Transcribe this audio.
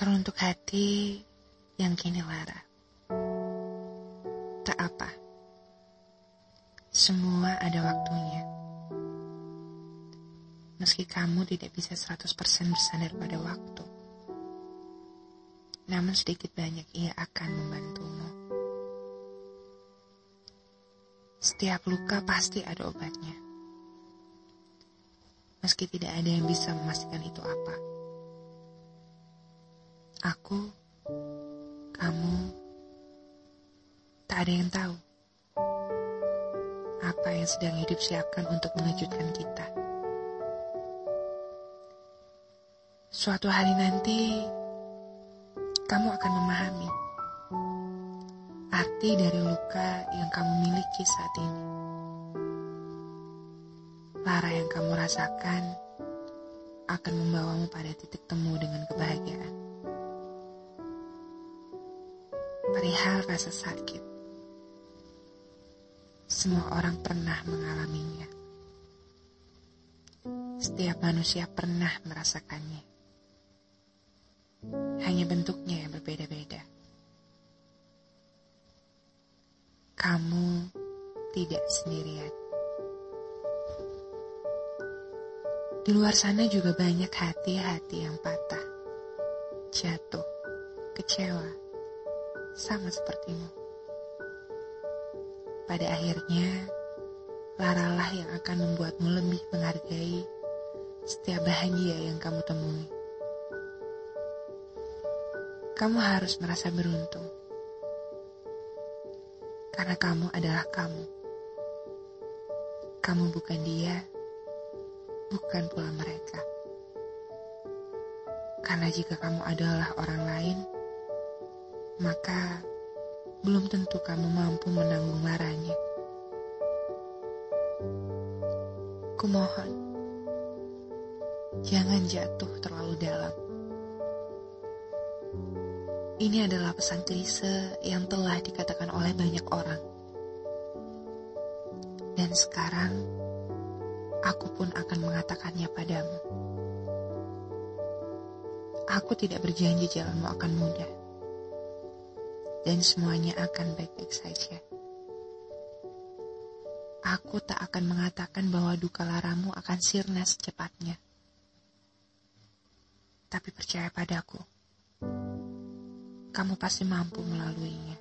Teruntuk hati yang kini lara. Tak apa. Semua ada waktunya. Meski kamu tidak bisa 100% bersandar pada waktu. Namun sedikit banyak ia akan membantumu. Setiap luka pasti ada obatnya. Meski tidak ada yang bisa memastikan itu apa. Aku, kamu, tak ada yang tahu apa yang sedang hidup siapkan untuk mengejutkan kita. Suatu hari nanti, kamu akan memahami arti dari luka yang kamu miliki saat ini. Lara yang kamu rasakan akan membawamu pada titik temu dengan kebahagiaan. Perihal rasa sakit. Semua orang pernah mengalaminya. Setiap manusia pernah merasakannya. Hanya bentuknya yang berbeda-beda. Kamu tidak sendirian. Di luar sana juga banyak hati-hati yang patah, jatuh, kecewa, sama sepertimu. Pada akhirnya, laralah yang akan membuatmu lebih menghargai setiap bahagia yang kamu temui. Kamu harus merasa beruntung. Karena kamu adalah kamu. Kamu bukan dia, bukan pula mereka. Karena jika kamu adalah orang lain, maka belum tentu kamu mampu menanggung laranya. Kumohon, jangan jatuh terlalu dalam. Ini adalah pesan klise yang telah dikatakan oleh banyak orang. Dan sekarang, aku pun akan mengatakannya padamu. Aku tidak berjanji jalanmu akan mudah dan semuanya akan baik-baik saja. Aku tak akan mengatakan bahwa duka laramu akan sirna secepatnya. Tapi percaya padaku, kamu pasti mampu melaluinya.